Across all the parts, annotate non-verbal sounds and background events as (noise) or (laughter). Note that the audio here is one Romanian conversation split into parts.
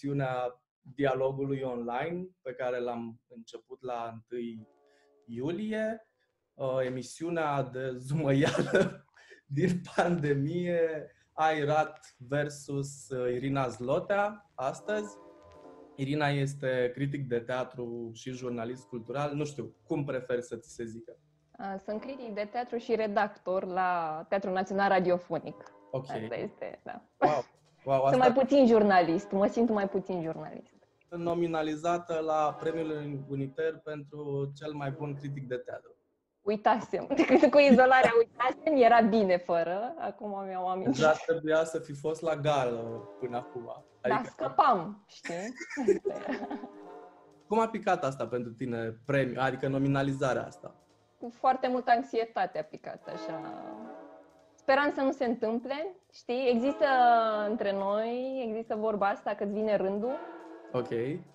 emisiunea dialogului online pe care l-am început la 1 iulie, uh, emisiunea de zumăială (laughs) din pandemie Airat versus uh, Irina Zlotea astăzi. Irina este critic de teatru și jurnalist cultural. Nu știu, cum preferi să ți se zică? Sunt critic de teatru și redactor la Teatrul Național Radiofonic. Ok. Asta este, da. Wow. Wow Sunt mai puțin jurnalist, mă simt mai puțin jurnalist. Nominalizată la Premiul Uniter pentru cel mai bun critic de teatru. Uitasem. (laughs) Decât cu izolarea uitasem, era bine fără. Acum mi-au amintit. Deja trebuia să fi fost la gală până acum. Da, adică... Da, scăpam, știi? (laughs) Cum a picat asta pentru tine, premiu, adică nominalizarea asta? Cu foarte multă anxietate a picat, așa. Speram să nu se întâmple, știi? Există între noi, există vorba asta că îți vine rândul. Ok.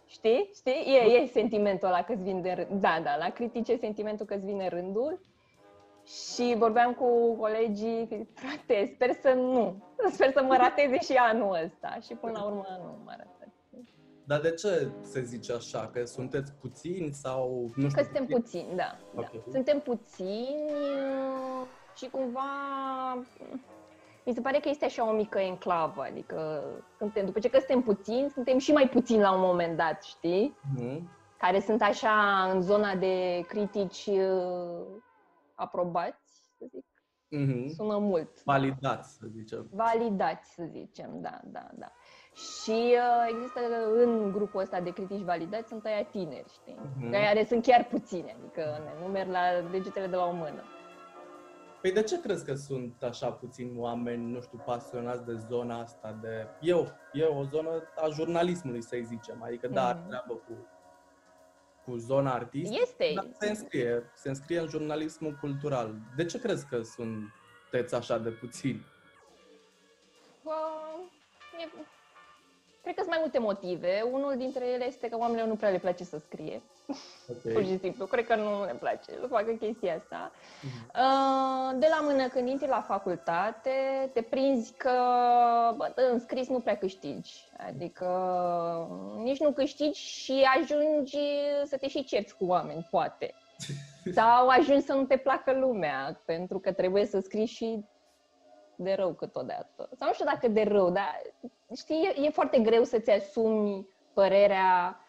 Știi? Știi? E, e sentimentul ăla că-ți vine rândul. Da, da, la critice sentimentul că-ți vine rândul. Și vorbeam cu colegii, frate, sper să nu. Sper să mă rateze și anul ăsta. Și până la urmă nu mă ratează. Dar de ce se zice așa? Că sunteți puțini sau nu știu? Că suntem puțini, da. Okay. da. Suntem puțini și cumva mi se pare că este așa o mică enclavă, adică suntem, după ce că suntem puțini, suntem și mai puțini la un moment dat, știi? Mm-hmm. Care sunt așa în zona de critici uh, aprobați, să zic. Mm-hmm. Sună mult. Validați, să zicem. Validați, să zicem, da, da, da. Și uh, există în grupul ăsta de critici validați, sunt aia tineri, știi? Mm-hmm. Care sunt chiar puține, adică ne numer la degetele de la o mână. Păi de ce crezi că sunt așa puțini oameni, nu știu, pasionați de zona asta de... Eu, e o zonă a jurnalismului, să zicem, adică mm-hmm. da, are treabă cu, cu zona artistică, este. dar se înscrie, se înscrie în jurnalismul cultural. De ce crezi că sunteți așa de puțini? Well, e Cred că sunt mai multe motive. Unul dintre ele este că oamenilor nu prea le place să scrie. Okay. (laughs) Pur și simplu. Cred că nu le place să facă chestia asta. Uh-huh. De la mână, când intri la facultate, te prinzi că bă, în scris nu prea câștigi. Adică nici nu câștigi și ajungi să te și cerți cu oameni, poate. (laughs) Sau ajungi să nu te placă lumea, pentru că trebuie să scrii și de rău câteodată. Sau nu știu dacă de rău, dar știi, e, e foarte greu să-ți asumi părerea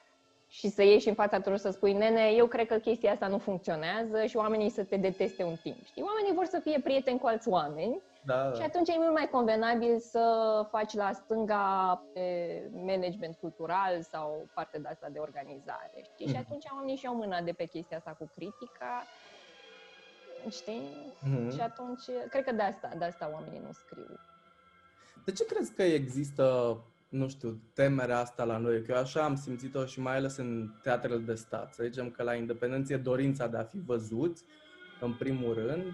și să ieși în fața tuturor să spui, nene, eu cred că chestia asta nu funcționează și oamenii să te deteste un timp. Știi? Oamenii vor să fie prieteni cu alți oameni da, da. și atunci e mult mai convenabil să faci la stânga pe management cultural sau parte de asta de organizare. Știi? Mm. Și atunci oamenii și-au mâna de pe chestia asta cu critica știi? Mm-hmm. Și atunci, cred că de asta, de asta oamenii nu scriu. De ce crezi că există, nu știu, temerea asta la noi? Că eu așa am simțit-o și mai ales în teatrele de stat. Să zicem că la independenție dorința de a fi văzuți, în primul rând,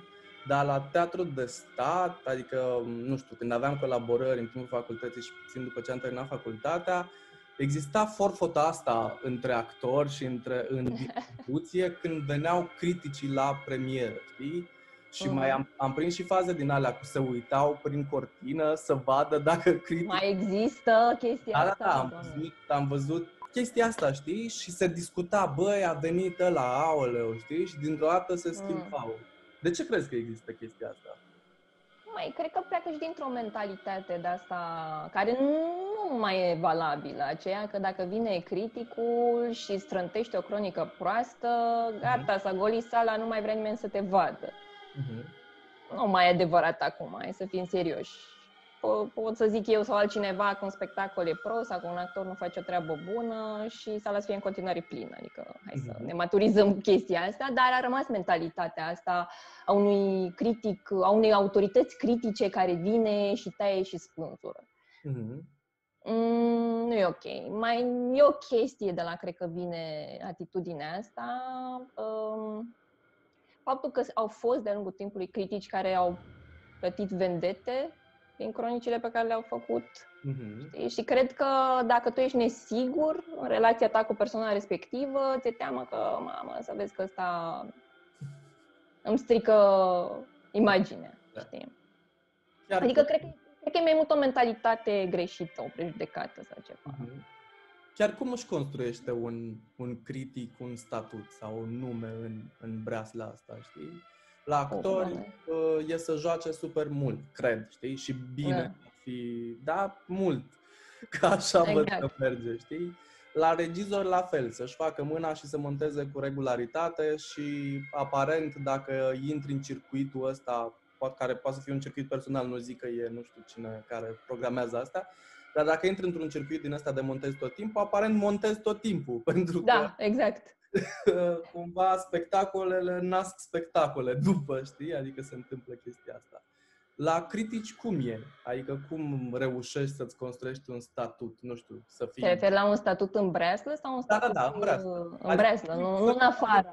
dar la teatru de stat, adică, nu știu, când aveam colaborări în timpul facultății și puțin după ce am terminat facultatea, exista forfota asta între actori și între, în distribuție (laughs) când veneau criticii la premieră, știi? Și uh-huh. mai am, am prins și faze din alea cu se uitau prin cortină să vadă dacă critic... Mai există chestia da, asta? Da, am văzut, am văzut chestia asta, știi? Și se discuta, băi, a venit ăla, aoleu, știi? Și dintr-o dată se schimbau. Uh. De ce crezi că există chestia asta? Mai, cred că pleacă și dintr-o mentalitate de asta care nu mai e valabilă, aceea că dacă vine criticul și strântește o cronică proastă, gata, s-a golit sala, nu mai vrea nimeni să te vadă. Uh-huh. Nu mai e adevărat acum, hai să fim serioși pot să zic eu sau altcineva că un spectacol e prost sau că un actor nu face o treabă bună și sala să fie în continuare plină. Adică hai să mhm. ne maturizăm chestia asta, dar a rămas mentalitatea asta a unui critic, a unei autorități critice care vine și taie și spânzură. Mm-hmm. Mm, nu e ok. Mai e o chestie de la, cred că vine atitudinea asta. Um, faptul că au fost de-a lungul timpului critici care au plătit vendete din cronicile pe care le-au făcut. Mm-hmm. Știi? Și cred că dacă tu ești nesigur în relația ta cu persoana respectivă, ți-e teamă că, mamă, să vezi că ăsta îmi strică imaginea, da. știi? Chiar adică cred că, cred că e mai mult o mentalitate greșită, o prejudecată sau ceva. Mm-hmm. chiar cum își construiește un, un critic, un statut sau un nume în, în breasla asta, știi? La actori uh, e să joace super mult, cred, știi? Și bine da. fi, da, mult, (laughs) că așa exact. văd că merge, știi? La regizor la fel, să-și facă mâna și să monteze cu regularitate și aparent dacă intri în circuitul ăsta, care poate să fie un circuit personal, nu zic că e nu știu cine care programează asta, dar dacă intri într-un circuit din ăsta de montezi tot timpul, aparent montezi tot timpul. (laughs) Pentru da, că, exact. (laughs) cumva spectacolele nasc spectacole (laughs) după, știi? Adică se întâmplă chestia asta. La critici cum e? Adică cum reușești să-ți construiești un statut, nu știu, să fii... Te referi la un statut în breaslă sau un statut da, da, da, în breaslă. În adică breaslă, nu, nu în afară.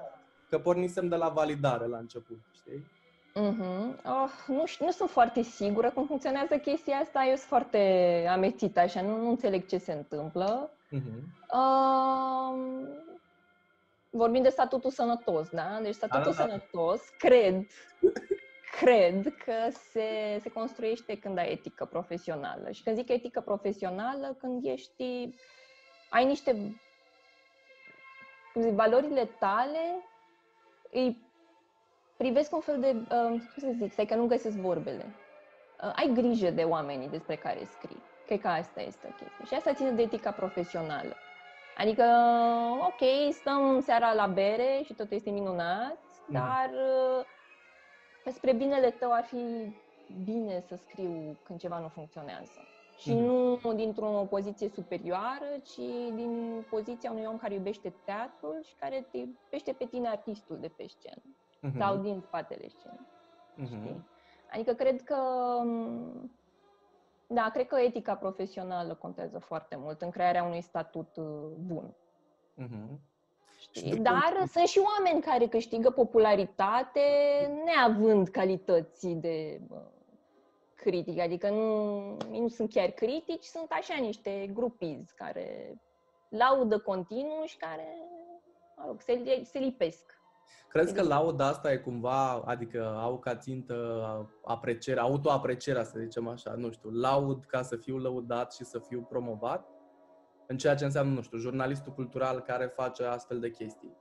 Că pornisem de la validare la început, știi? Uh-huh. Oh, nu, știu, nu sunt foarte sigură cum funcționează chestia asta. Eu sunt foarte amețită așa, nu, nu înțeleg ce se întâmplă. Uh-huh. Uh, vorbim de statutul sănătos, da? Deci statutul da, da, da. sănătos, cred, cred că se, se construiește când ai etică profesională. Și când zic etică profesională, când ești, ai niște zic, valorile tale, îi privesc un fel de, uh, cum să zic, stai că nu găsesc vorbele. Uh, ai grijă de oamenii despre care scrii. Cred că asta este o chestie. Și asta ține de etica profesională. Adică, ok, stăm seara la bere și tot este minunat, da. dar uh, spre binele tău ar fi bine să scriu când ceva nu funcționează. Și mm. nu dintr-o poziție superioară, ci din poziția unui om care iubește teatrul și care te iubește pe tine artistul de pe scenă uh-huh. sau din spatele scenei. Uh-huh. Știi? Adică cred că da, cred că etica profesională contează foarte mult în crearea unui statut uh, bun. Uh-huh. Știi? Dar cum... sunt și oameni care câștigă popularitate neavând calități de critic, adică nu, nu sunt chiar critici, sunt așa niște grupizi care laudă continuu și care, mă rog, se, se lipesc. Crezi că lauda asta e cumva, adică au ca țintă aprecierea, autoaprecierea, să zicem așa, nu știu, laud ca să fiu lăudat și să fiu promovat? În ceea ce înseamnă, nu știu, jurnalistul cultural care face astfel de chestii.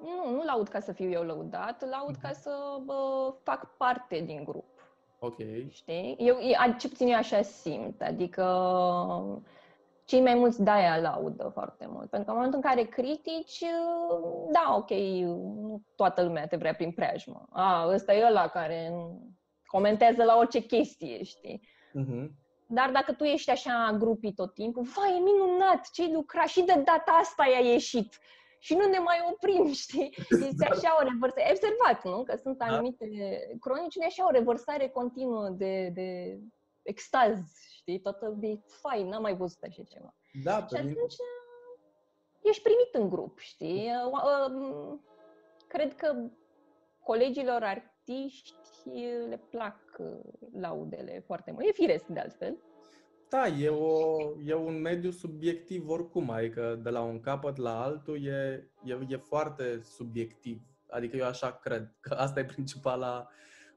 Nu, nu laud ca să fiu eu lăudat, laud ca mhm. să bă, fac parte din grup. Ok. Știi? Eu, ce puțin eu așa simt, adică cei mai mulți de-aia laudă foarte mult. Pentru că în momentul în care critici, da, ok, nu toată lumea te vrea prin preajmă. A, ăsta e ăla care comentează la orice chestie, știi? Uh-huh. Dar dacă tu ești așa grupii tot timpul, vai, e minunat, ce lucra și de data asta i-a ieșit. Și nu ne mai oprim, (laughs) știi? Este așa o revărsare. Ai observat, nu? Că sunt da. anumite da. cronici, e așa o revărsare continuă de, de extaz, știi? Toată e fain, n-am mai văzut așa ceva. Da, și atunci mine... ești primit în grup, știi? Cred că colegilor artiști le plac laudele foarte mult. E firesc, de altfel. Da, e, o, e un mediu subiectiv oricum, adică de la un capăt la altul e, e, e foarte subiectiv. Adică eu așa cred că asta e principala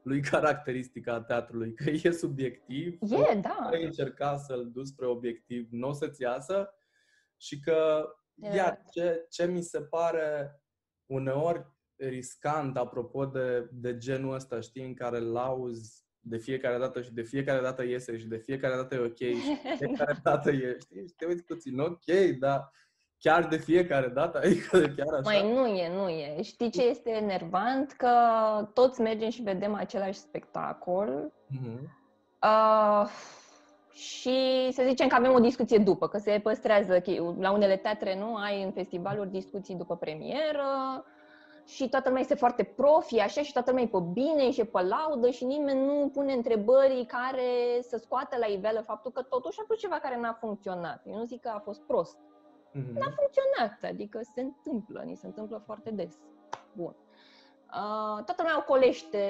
lui caracteristica a teatrului, că e subiectiv, e, da. ai încerca să-l duci spre obiectiv, nu o să-ți iasă și că, yeah. iar, ce, ce mi se pare uneori riscant, apropo de, de genul ăsta, știi, în care îl auzi de fiecare dată și de fiecare dată iese și de fiecare dată e ok și de (laughs) fiecare dată e, știi, și te uiți puțin, ok, dar chiar de fiecare dată? Adică chiar așa? Mai nu e, nu e. Știi ce este enervant? Că toți mergem și vedem același spectacol uh-huh. uh, și să zicem că avem o discuție după, că se păstrează, la unele teatre nu ai în festivaluri discuții după premieră, și toată lumea este foarte profi, așa, și toată lumea e pe bine și e pe laudă și nimeni nu pune întrebări care să scoată la iveală faptul că totuși a fost ceva care n-a funcționat. Eu nu zic că a fost prost. Mm-hmm. N-a funcționat, adică se întâmplă, ni se întâmplă foarte des. Bun. Uh, toată lumea ocolește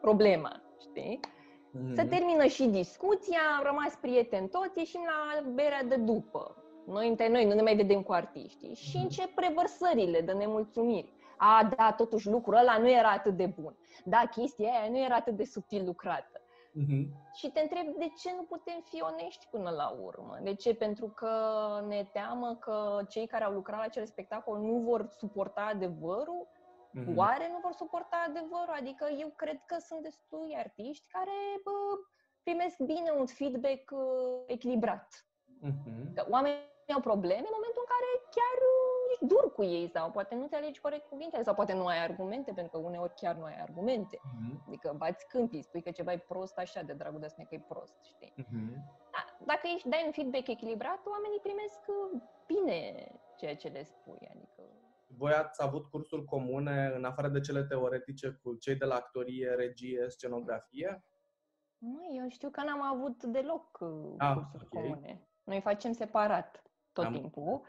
problema, știi? Mm-hmm. Se termină și discuția, am rămas prieteni toți, ieșim la berea de după. Noi între noi nu ne mai vedem cu artiștii. Mm-hmm. Și încep revărsările de nemulțumiri. A, da, totuși lucrul ăla nu era atât de bun. Da, chestia aia nu era atât de subtil lucrată. Uh-huh. și te întreb de ce nu putem fi onești până la urmă. De ce? Pentru că ne teamă că cei care au lucrat la acel spectacol nu vor suporta adevărul? Uh-huh. Oare nu vor suporta adevărul? Adică eu cred că sunt destui artiști care bă, primesc bine un feedback uh, echilibrat. Uh-huh. Că oamenii au probleme în momentul în care chiar uh, ești dur cu ei sau poate nu te alegi corect cuvintele sau poate nu ai argumente, pentru că uneori chiar nu ai argumente. Uh-huh. Adică bați câmpii, spui că ceva e prost așa de dragul de a spune că e prost, știi? Uh-huh. Da, dacă ești, dai un feedback echilibrat, oamenii primesc uh, bine ceea ce le spui, adică... Voi ați avut cursuri comune, în afară de cele teoretice, cu cei de la actorie, regie, scenografie? Măi, eu știu că n-am avut deloc uh, ah, cursuri okay. comune. Noi facem separat tot Am... timpul.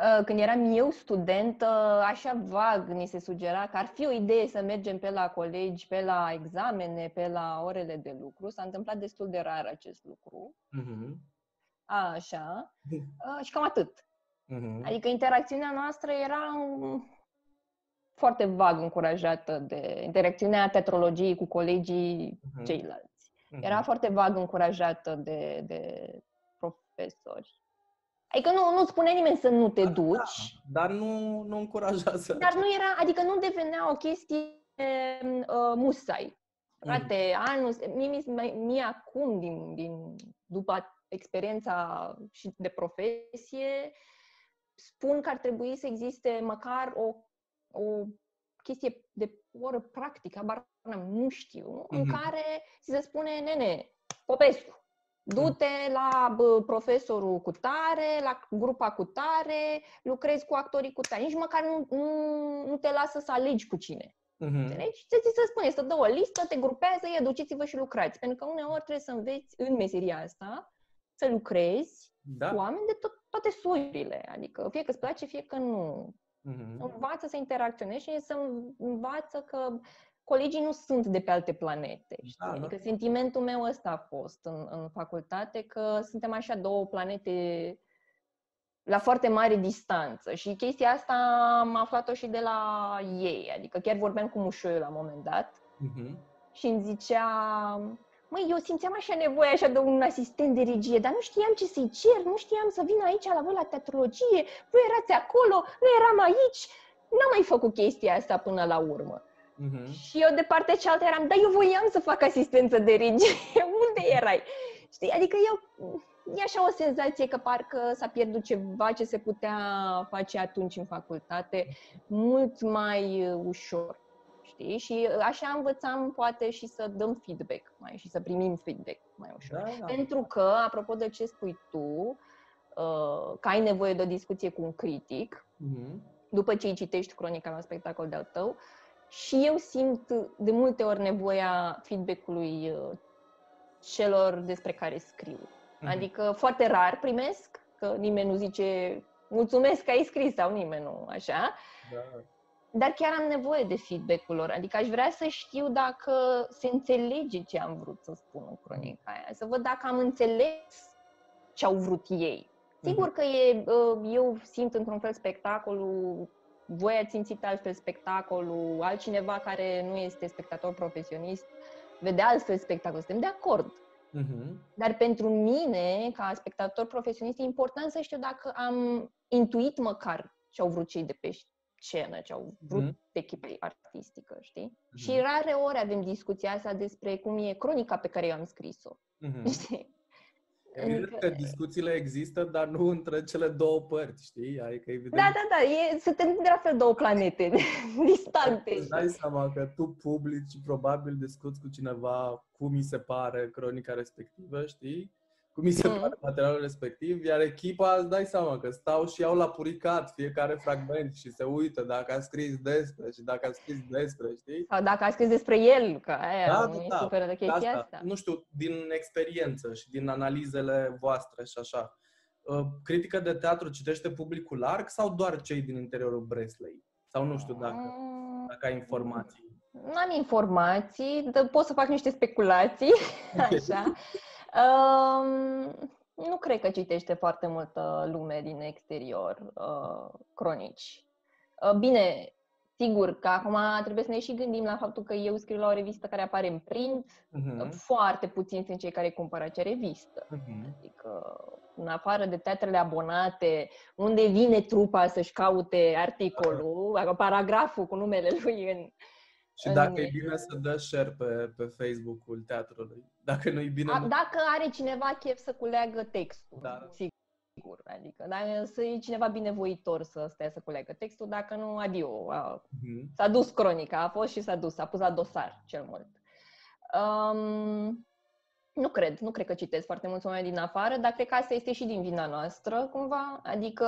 Uh, când eram eu student, așa vag ni se sugera că ar fi o idee să mergem pe la colegi, pe la examene, pe la orele de lucru. S-a întâmplat destul de rar acest lucru. Uh-huh. Așa. (laughs) Uh, și cam atât. Uh-huh. Adică interacțiunea noastră era foarte vag încurajată de interacțiunea teatrologiei cu colegii uh-huh. ceilalți. Uh-huh. Era foarte vag încurajată de, de profesori. Adică nu, nu spune nimeni să nu te da, duci. Da, dar nu, nu încurajează. Dar nu era, adică nu devenea o chestie uh, musai. Frate, mm. anul, mie, mie, mie acum, din, din, după experiența și de profesie, spun că ar trebui să existe măcar o, o chestie de oră practică, abar nu știu, mm-hmm. în care se spune, nene, Popescu, Du-te la bă, profesorul cu tare, la grupa cu tare, lucrezi cu actorii cu tare. Nici măcar nu, nu, nu te lasă să alegi cu cine. Uh-huh. Înțelegi? Ce ți se spune? Să dă o listă, te grupează, ia duceți-vă și lucrați. Pentru că uneori trebuie să înveți în meseria asta să lucrezi da. cu oameni de tot, toate surile. Adică fie că îți place, fie că nu. Uh-huh. Învață să interacționezi și să învață că colegii nu sunt de pe alte planete. Știi? Da, adică da. sentimentul meu ăsta a fost în, în facultate, că suntem așa două planete la foarte mare distanță. Și chestia asta am aflat-o și de la ei. Adică chiar vorbeam cu mușoiul la un moment dat uh-huh. și îmi zicea Măi, eu simțeam așa nevoie așa de un asistent de regie, dar nu știam ce să-i cer, nu știam să vin aici la voi la teatrologie, voi erați acolo, nu eram aici. N-am mai făcut chestia asta până la urmă. Uh-huh. Și eu de partea cealaltă eram, da, eu voiam să fac asistență de regie. (laughs) Unde erai? Știi? Adică eu, e așa o senzație că parcă s-a pierdut ceva ce se putea face atunci în facultate mult mai uh, ușor. Știi? Și așa învățam poate și să dăm feedback mai și să primim feedback mai ușor. Da, da. Pentru că, apropo de ce spui tu, uh, că ai nevoie de o discuție cu un critic, uh-huh. după ce îi citești cronica la spectacol de-al tău, uh, și eu simt de multe ori nevoia feedback-ului uh, celor despre care scriu. Mm-hmm. Adică foarte rar primesc, că nimeni nu zice mulțumesc că ai scris sau nimeni nu așa. Da. Dar chiar am nevoie de feedback-ul lor. Adică aș vrea să știu dacă se înțelege ce am vrut să spun în cronica aia. Să văd dacă am înțeles ce au vrut ei. Sigur mhm. că e, uh, eu simt într-un fel spectacolul voi ați simțit altfel spectacolul, altcineva care nu este spectator profesionist vede altfel spectacol. Suntem de acord. Uh-huh. Dar pentru mine, ca spectator profesionist, e important să știu dacă am intuit măcar ce au vrut cei de pe scenă, ce au vrut uh-huh. echipa artistică, știi? Uh-huh. Și rare ori avem discuția asta despre cum e cronica pe care eu am scris-o. Uh-huh. (laughs) Știi? Evident că discuțiile există, dar nu între cele două părți, știi? Adică, evident... Da, da, da, e, suntem de la fel două planete (laughs) distante. Îți dai seama că tu publici, probabil discuți cu cineva cum mi se pare cronica respectivă, știi? Cum mi se mm. pare materialul respectiv, iar echipa, îți dai seama că stau și iau la puricat fiecare fragment și se uită dacă a scris despre și dacă a scris despre, știi? Sau dacă a scris despre el, că aia da, da, da, super de chestia asta, asta. Nu știu, din experiență și din analizele voastre și așa, uh, critică de teatru citește publicul larg sau doar cei din interiorul Breslei? Sau nu știu dacă, mm. dacă ai informații. Nu am informații, dar pot să fac niște speculații, (laughs) așa. Um, nu cred că citește foarte multă lume din exterior uh, cronici. Uh, bine, Sigur că acum trebuie să ne și gândim la faptul că eu scriu la o revistă care apare în print, uh-huh. foarte puțini sunt cei care cumpără acea revistă. Uh-huh. Adică, în afară de teatrele abonate, unde vine trupa să-și caute articolul, uh-huh. paragraful cu numele lui în, și în... dacă e bine să dă share pe, pe Facebook-ul teatrului. Dacă nu e bine... A, nu... Dacă are cineva chef să culeagă textul, da. sigur sigur. Adică dacă să e cineva binevoitor să stea să culeagă textul, dacă nu, adio. A, uh-huh. S-a dus cronica, a fost și s-a dus, s-a pus la dosar cel mult. Um, nu cred, nu cred că citesc foarte mulți oameni din afară, dar cred că asta este și din vina noastră, cumva, adică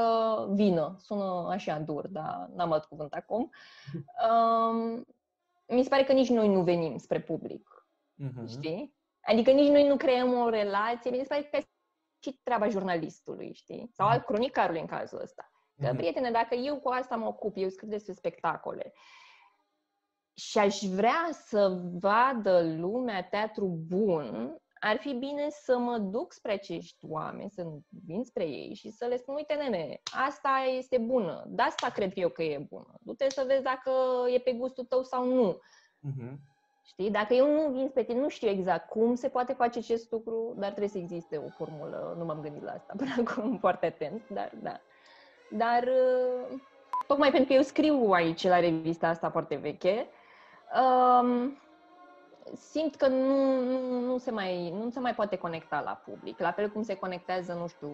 vină, sună așa dur, dar n-am alt cuvânt acum. (laughs) Um, mi se pare că nici noi nu venim spre public, uh-huh. știi? Adică nici noi nu creăm o relație, mi se pare că și treaba jurnalistului, știi? Sau al cronicarului în cazul ăsta. Că, mm-hmm. prietene, dacă eu cu asta mă ocup, eu scriu despre spectacole și aș vrea să vadă lumea teatru bun, ar fi bine să mă duc spre acești oameni, să vin spre ei și să le spun, uite, nene, asta este bună, de asta cred eu că e bună. Du-te să vezi dacă e pe gustul tău sau nu. Uh-huh. Știi? Dacă eu nu vin spre tine, nu știu exact cum se poate face acest lucru, dar trebuie să existe o formulă. Nu m-am gândit la asta (laughs) până acum foarte atent, dar da. Dar uh, tocmai pentru că eu scriu aici la revista asta foarte veche, um, simt că nu, nu, nu, se mai, nu se mai poate conecta la public. La fel cum se conectează, nu știu,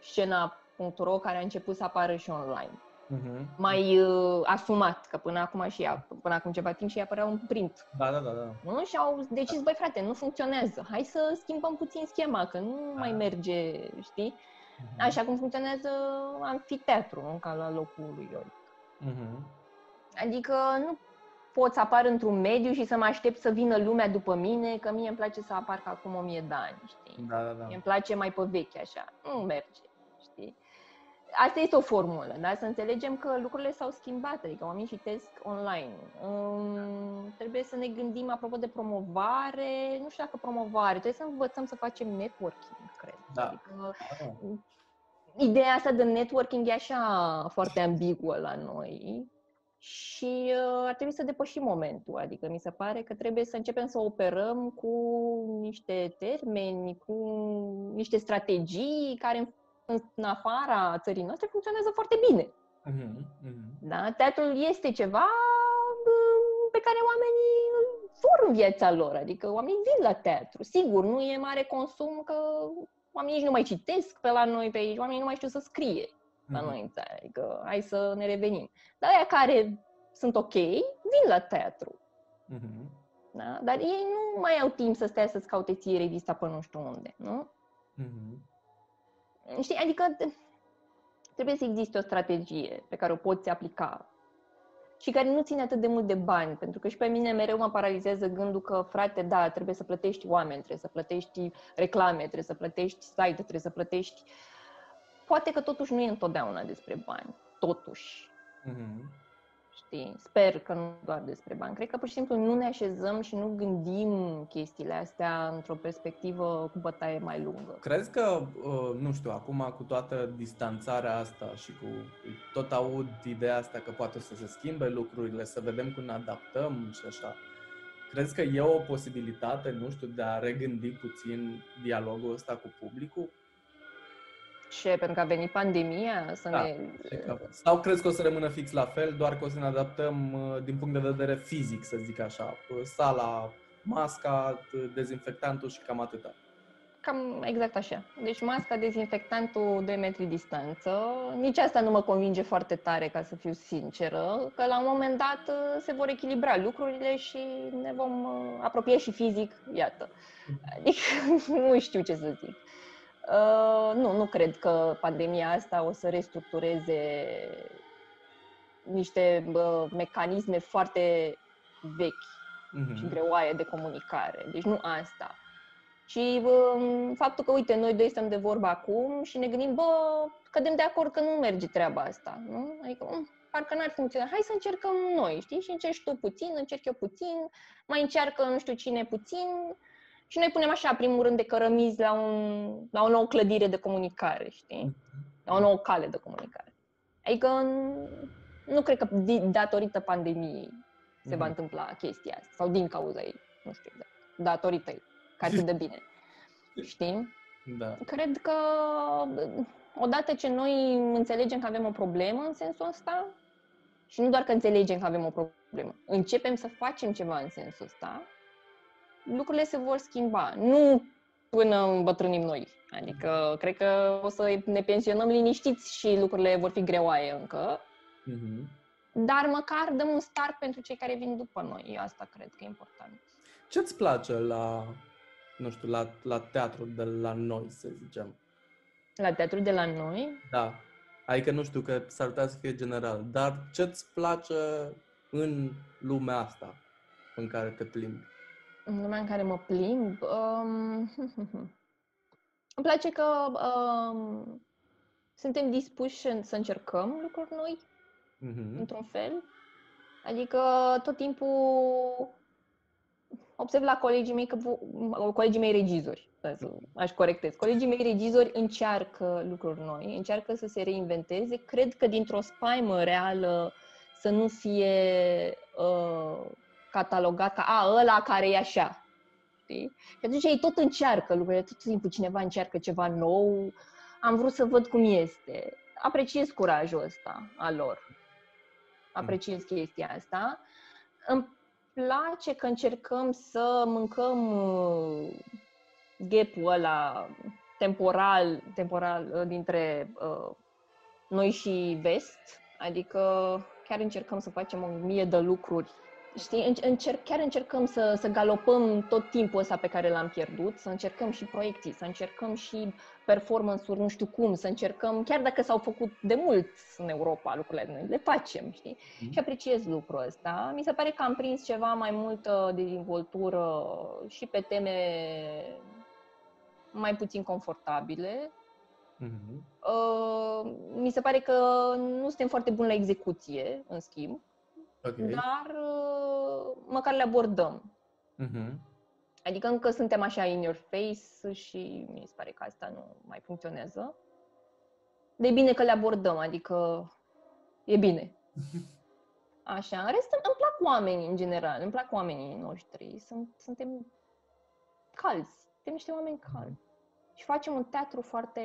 scena.ro care a început să apară și online uh-huh. mai uh, asumat, că până acum și ea, până acum ceva timp și ea apărea un print. Da, da, da, da. Nu? Și au decis, băi frate, nu funcționează, hai să schimbăm puțin schema, că nu da. mai merge, știi? Uh-huh. Așa cum funcționează amfiteatru, nu ca la locul lui Ioric. Uh-huh. Adică nu pot să apar într-un mediu și să mă aștept să vină lumea după mine, că mie îmi place să apar ca acum o mie de ani, știi? Da, da, da. Mie îmi place mai pe veche așa. Nu merge, știi? Asta este o formulă, da? Să înțelegem că lucrurile s-au schimbat, adică oamenii citesc online. Um, trebuie să ne gândim apropo de promovare, nu știu dacă promovare, trebuie să învățăm să facem networking, cred. Da. Adică, da. Ideea asta de networking e așa foarte ambiguă la noi și uh, ar trebui să depășim momentul. Adică mi se pare că trebuie să începem să operăm cu niște termeni, cu niște strategii care în afara țării noastre funcționează foarte bine. Uh-huh, uh-huh. Da? Teatrul este ceva pe care oamenii vor în viața lor, adică oamenii vin la teatru. Sigur, nu e mare consum că oamenii nici nu mai citesc pe la noi pe aici, oamenii nu mai știu să scrie uh-huh. la noi în țară, adică hai să ne revenim. Dar aia care sunt ok, vin la teatru. Uh-huh. Da? Dar ei nu mai au timp să stea să-ți caute ție revista pe nu știu unde, nu? Uh-huh. Știi, adică trebuie să existe o strategie pe care o poți aplica. Și care nu ține atât de mult de bani, pentru că și pe mine mereu mă paralizează gândul că, frate, da, trebuie să plătești oameni, trebuie să plătești reclame, trebuie să plătești site, trebuie să plătești... Poate că totuși nu e întotdeauna despre bani, totuși. Mm-hmm știi? Sper că nu doar despre bani. Cred că pur și simplu nu ne așezăm și nu gândim chestiile astea într-o perspectivă cu bătaie mai lungă. Crezi că, uh, nu știu, acum cu toată distanțarea asta și cu tot aud ideea asta că poate să se schimbe lucrurile, să vedem cum ne adaptăm și așa, crezi că e o posibilitate, nu știu, de a regândi puțin dialogul ăsta cu publicul? Ce? Pentru că a venit pandemia? Să da, ne... Sau crezi că o să rămână fix la fel, doar că o să ne adaptăm uh, din punct de vedere fizic, să zic așa. Uh, sala, masca, uh, dezinfectantul și cam atâta. Cam exact așa. Deci masca, dezinfectantul, 2 metri distanță. Nici asta nu mă convinge foarte tare, ca să fiu sinceră, că la un moment dat se vor echilibra lucrurile și ne vom apropia și fizic, iată. Mhm. Adică (laughs) nu știu ce să zic. Uh, nu, nu cred că pandemia asta o să restructureze niște uh, mecanisme foarte vechi uh-huh. și greoaie de comunicare. Deci nu asta. Și uh, faptul că, uite, noi doi stăm de vorbă acum și ne gândim, bă, cădem de acord că nu merge treaba asta, nu? Adică, um, parcă n-ar funcționa. Hai să încercăm noi, știi? Și încerci tu puțin, încerc eu puțin, mai încearcă nu știu cine puțin și noi punem așa, primul rând, de cărămizi la, un, la o nouă clădire de comunicare, știi? La o nouă cale de comunicare. Adică nu cred că di- datorită pandemiei se va Mhm. întâmpla chestia asta sau din cauza ei, nu știu exact, datorită ei, că atât de bine. Știi? Da. Cred că odată ce noi înțelegem că avem o problemă în sensul ăsta, și nu doar că înțelegem că avem o problemă, începem să facem ceva în sensul ăsta, lucrurile se vor schimba. Nu până îmbătrânim noi. Adică, cred că o să ne pensionăm liniștiți și lucrurile vor fi greoaie încă, Mhm. dar măcar dăm un start pentru cei care vin după noi. Eu asta cred că e important. Ce-ți place la, nu știu, la, la teatru de la noi, să zicem? La teatru de la noi, Da. Adică nu știu că s-ar putea să fie general, dar ce-ți place în lumea asta în care te plimbi? În lumea în care mă plimb, um, (laughs) îmi place că um, suntem dispuși în- să încercăm lucruri noi, Mhm. într-un fel. Adică tot timpul observ la colegii mei că vo- colegii mei regizori, ca să aș corectez. Colegii mei regizori încearcă lucruri noi, încearcă să se reinventeze. Cred că dintr-o spaimă reală să nu fie uh, catalogat ca a, ăla care e așa. Știi? Și atunci ei tot încearcă lucrurile, tot timpul cineva încearcă ceva nou. Am vrut să văd cum este. Apreciez curajul ăsta al lor. Apreciez chestia asta. Îmi place că încercăm să mâncăm uh, gap-ul ăla temporal, temporal uh, dintre uh, noi și vest, adică chiar încercăm să facem o mie de lucruri. Știi, Înc- încerc, chiar încercăm să, să galopăm tot timpul ăsta pe care l-am pierdut, să încercăm și proiecții, să încercăm și performance-uri nu știu cum, să încercăm, chiar dacă s-au făcut de mult în Europa lucrurile, noi le facem, știi? Mhm. Și apreciez lucrul ăsta. Mi se pare că am prins ceva mai multă dezvoltură și pe teme mai puțin confortabile. Mhm. Uh, mi se pare că nu suntem foarte buni la execuție, în schimb, Ok. dar uh, măcar le abordăm. Mhm. Adică încă suntem așa in your face și mi se pare că asta nu mai funcționează. De bine că le abordăm, adică e bine. (laughs) Așa, în rest îmi plac oamenii în general, îmi plac oamenii noștri, Sunt, suntem calzi, suntem niște oameni calzi. Și facem un teatru foarte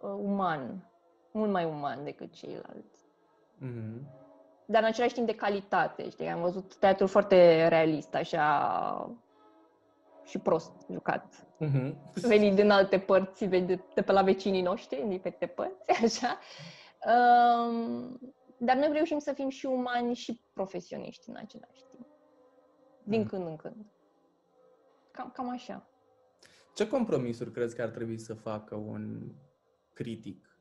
uh, uman, mult mai uman decât ceilalți. Mhm. Dar în același timp de calitate, știi? Am văzut teatru foarte realist, așa și prost jucat. Mhm. Venit din alte părți, veni de, de pe la vecinii noștri, din diferite părți, (laughs) așa. Um, dar noi reușim să fim și umani și profesioniști în același timp. Din Mm. când în când. Cam, cam așa. Ce compromisuri crezi că ar trebui să facă un critic?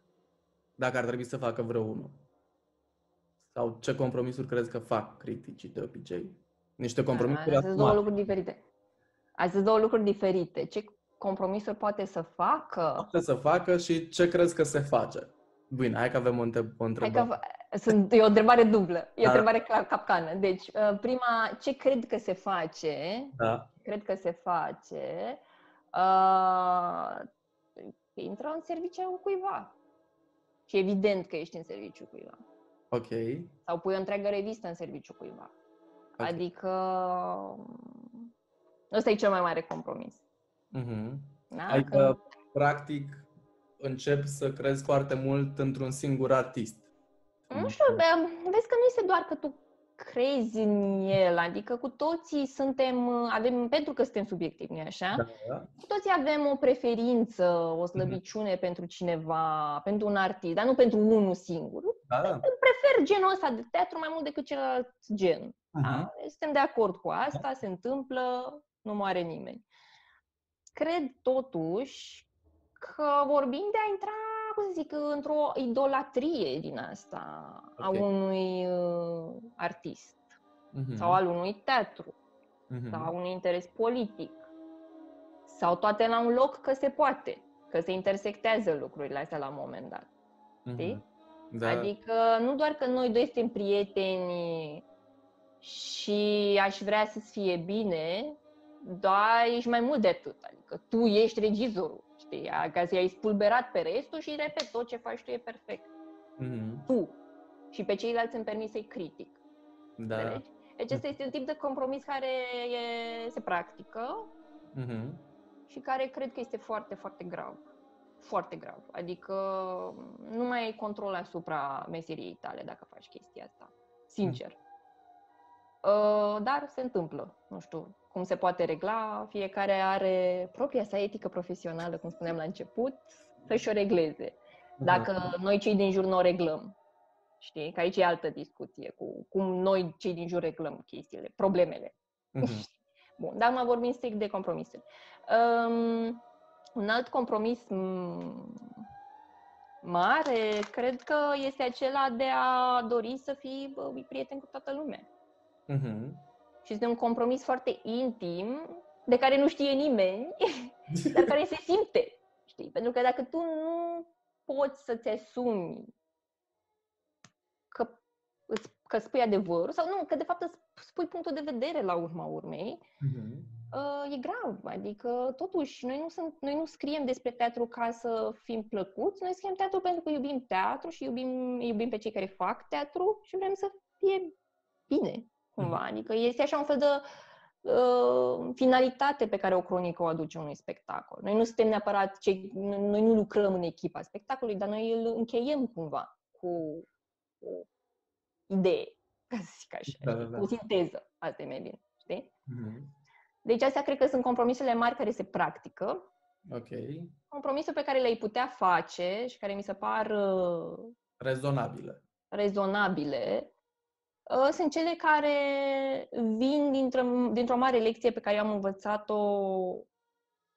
Dacă ar trebui să facă vreunul? Sau ce compromisuri crezi că fac criticii de obicei? Niște compromisuri Astea sunt două asumate. lucruri diferite. Astea sunt două lucruri diferite. Ce compromisuri poate să facă? Ce să facă și ce crezi că se face? Bine, hai că avem o, între- o Hai întrebare. că v- sunt, e o întrebare dublă. E o Da. întrebare clar capcană. Deci, uh, prima, ce cred că se face? Da. Cred că se face. Uh, intră în serviciul cuiva. Și evident că ești în serviciul cuiva. Ok. Sau pui o întreagă revistă în serviciul cuiva. Ok. Adică ăsta e cel mai mare compromis. Mhm. Da? Adică, practic, începi să crezi foarte mult într-un singur artist. Nu știu, bă, vezi că nu este doar că tu crezi în el, adică cu toții suntem, avem, pentru că suntem subiectivi, nu așa? Da, da. Cu toții avem o preferință, o slăbiciune pentru cineva, pentru un artist, dar nu pentru unul singur. da, da. Prefer genul ăsta de teatru mai mult decât celălalt gen. Mhm. Da? Suntem de acord cu asta, se întâmplă, nu moare nimeni. Cred totuși că vorbim de a intra, cum să zic, într-o idolatrie din asta a Ok. unui uh, artist Mhm. sau al unui teatru Mhm. sau a unui interes politic sau toate la un loc că se poate, că se intersectează lucrurile astea la un moment dat. știi? Mhm. Da. Adică nu doar că noi doi suntem prieteni și aș vrea să-ți fie bine, dar ești mai mult de atât. Adică tu ești regizorul, știi? Ca să i-ai spulberat pe restul și repet, tot ce faci tu e perfect. Mhm. Tu. și pe ceilalți îmi permit să-i critic. Da. Înțelegi? Deci ăsta este un tip de compromis care e, se practică Mhm. și care cred că este foarte, foarte grav. Foarte grav. Adică nu mai ai control asupra meseriei tale dacă faci chestia asta. Sincer. Uh, Dar se întâmplă. Nu știu cum se poate regla. Fiecare are propria sa etică profesională, cum spuneam la început, să-și o regleze. Dacă noi cei din jur nu o reglăm. Știi? Că aici e altă discuție cu cum noi cei din jur reglăm chestiile, problemele. Mhm. (laughs) Bun, dar mă vorbim strict de compromisuri. Um, un alt compromis m- mare, cred că este acela de a dori să fii bă, prieten cu toată lumea. Mhm. Și este un compromis foarte intim, de care nu știe nimeni, (laughs) dar care se simte. Știi? Pentru că dacă tu nu poți să-ți asumi că, îți- că spui adevărul, sau nu, că de fapt îți spui punctul de vedere la urma urmei, Mhm. uh, e grav. Adică, totuși, noi nu, sunt, noi nu scriem despre teatru ca să fim plăcuți, noi scriem teatru pentru că iubim teatru și iubim, iubim pe cei care fac teatru și vrem să fie bine, cumva. Adică este așa un fel de uh, finalitate pe care o cronică o aduce unui spectacol. Noi nu suntem neapărat cei, noi nu lucrăm în echipa spectacolului, dar noi îl încheiem cumva cu o idee, ca să zic așa, Da, știi? da, da. cu o sinteză. Asta e mai bine, știi? Mhm. Deci astea cred că sunt compromisurile mari care se practică, Ok. compromisuri pe care le-ai putea face și care mi se par uh, Rezonabilă. rezonabile, uh, sunt cele care vin dintr-o, dintr-o mare lecție pe care am învățat-o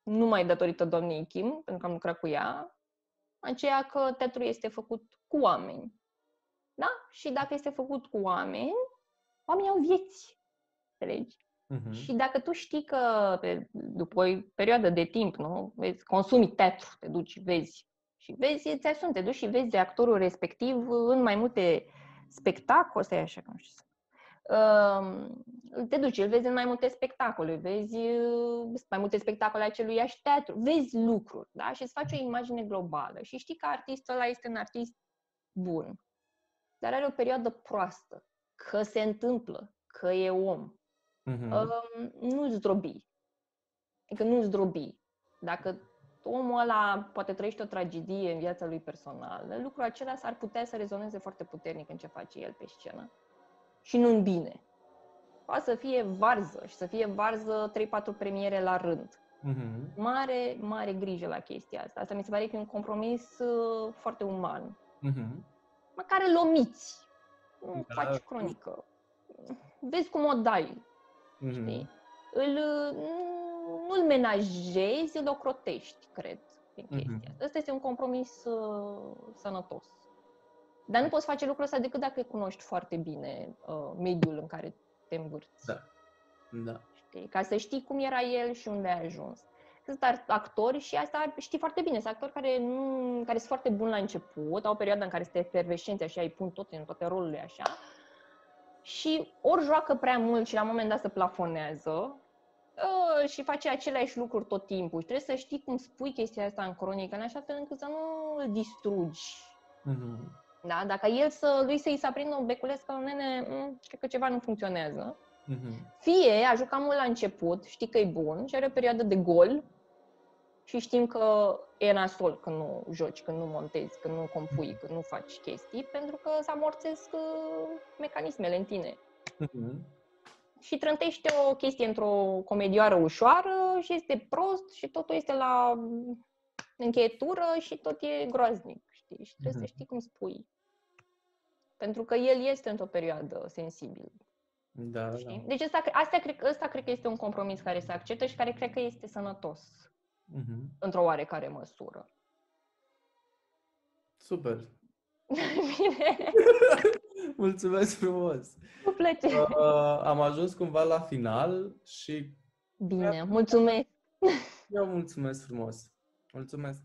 numai datorită doamnei Kim, pentru că am lucrat cu ea, aceea că teatru este făcut cu oameni. Da? Și dacă este făcut cu oameni, oamenii au vieți. Înțelegi? Mhm. Și dacă tu știi că pe, după o perioadă de timp, nu, vezi, consumi teatru, te duci, vezi și vezi, îți asumi, te duci și vezi actorul respectiv în mai multe spectacole, stai așa, că nu știu să Uh, te duci, îl vezi în mai multe spectacole, vezi uh, mai multe spectacole aceluiași teatru, vezi lucruri, da? Și îți faci o imagine globală și știi că artistul ăla este un artist bun, dar are o perioadă proastă, că se întâmplă, că e om, Mhm. um, nu zdrobi. Adică nu zdrobi. Dacă omul ăla poate trăiește o tragedie în viața lui personală, lucrul acela s-ar putea să rezoneze foarte puternic în ce face el pe scenă. Și nu în bine. Poate să fie varză și să fie varză 3-4 premiere la rând. Mhm. Mare, mare grijă la chestia asta. Asta mi se pare că e un compromis uh, foarte uman. Mhm. Măcar îl omiți. Nu Da. faci cronică. Vezi cum o dai. Mhm. știi? Îl, nu- nu-l menajezi, îl ocrotești, cred, prin Mhm. chestia asta. Ăsta este un compromis uh, sănătos. Dar nu poți face lucrul ăsta decât dacă cunoști foarte bine uh, mediul în care te învârți. Da. Da. Știi? Ca să știi cum era el și unde a ajuns. Sunt ar- actori și asta știi foarte bine. Sunt actori care, nu, care sunt foarte buni la început, au o perioadă în care este efervescență și îi pun tot în toate rolurile așa. Și ori joacă prea mult și la un moment dat se plafonează uh, și face aceleași lucruri tot timpul. Și trebuie să știi cum spui chestia asta în cronică, în așa fel încât să nu îl distrugi. Mhm. Da? Dacă el să, lui să-i se aprindă un beculeț pe un nene, mm, cred că ceva nu funcționează. Mhm. Fie a jucat mult la început, știi că e bun și are o perioadă de gol și știm că e nasol când nu joci, când nu montezi, când nu compui, când nu faci chestii, pentru că se amorțesc uh, mecanismele în tine. Mhm. Și trântește o chestie într-o comedioară ușoară și este prost și totul este la încheietură și tot e groaznic, știi? Și trebuie Mhm. să știi cum spui. Pentru că el este într-o perioadă sensibilă. Da, da. Știi? Deci asta, asta, cred, asta cred că este un compromis care se acceptă și care cred că este sănătos, Mhm. într-o oarecare măsură. Super. (laughs) Bine, (laughs) (laughs) Mulțumesc frumos. cu plăcere. Uh, am ajuns cumva la final și Bine, mulțumesc. eu mulțumesc frumos. Mulțumesc.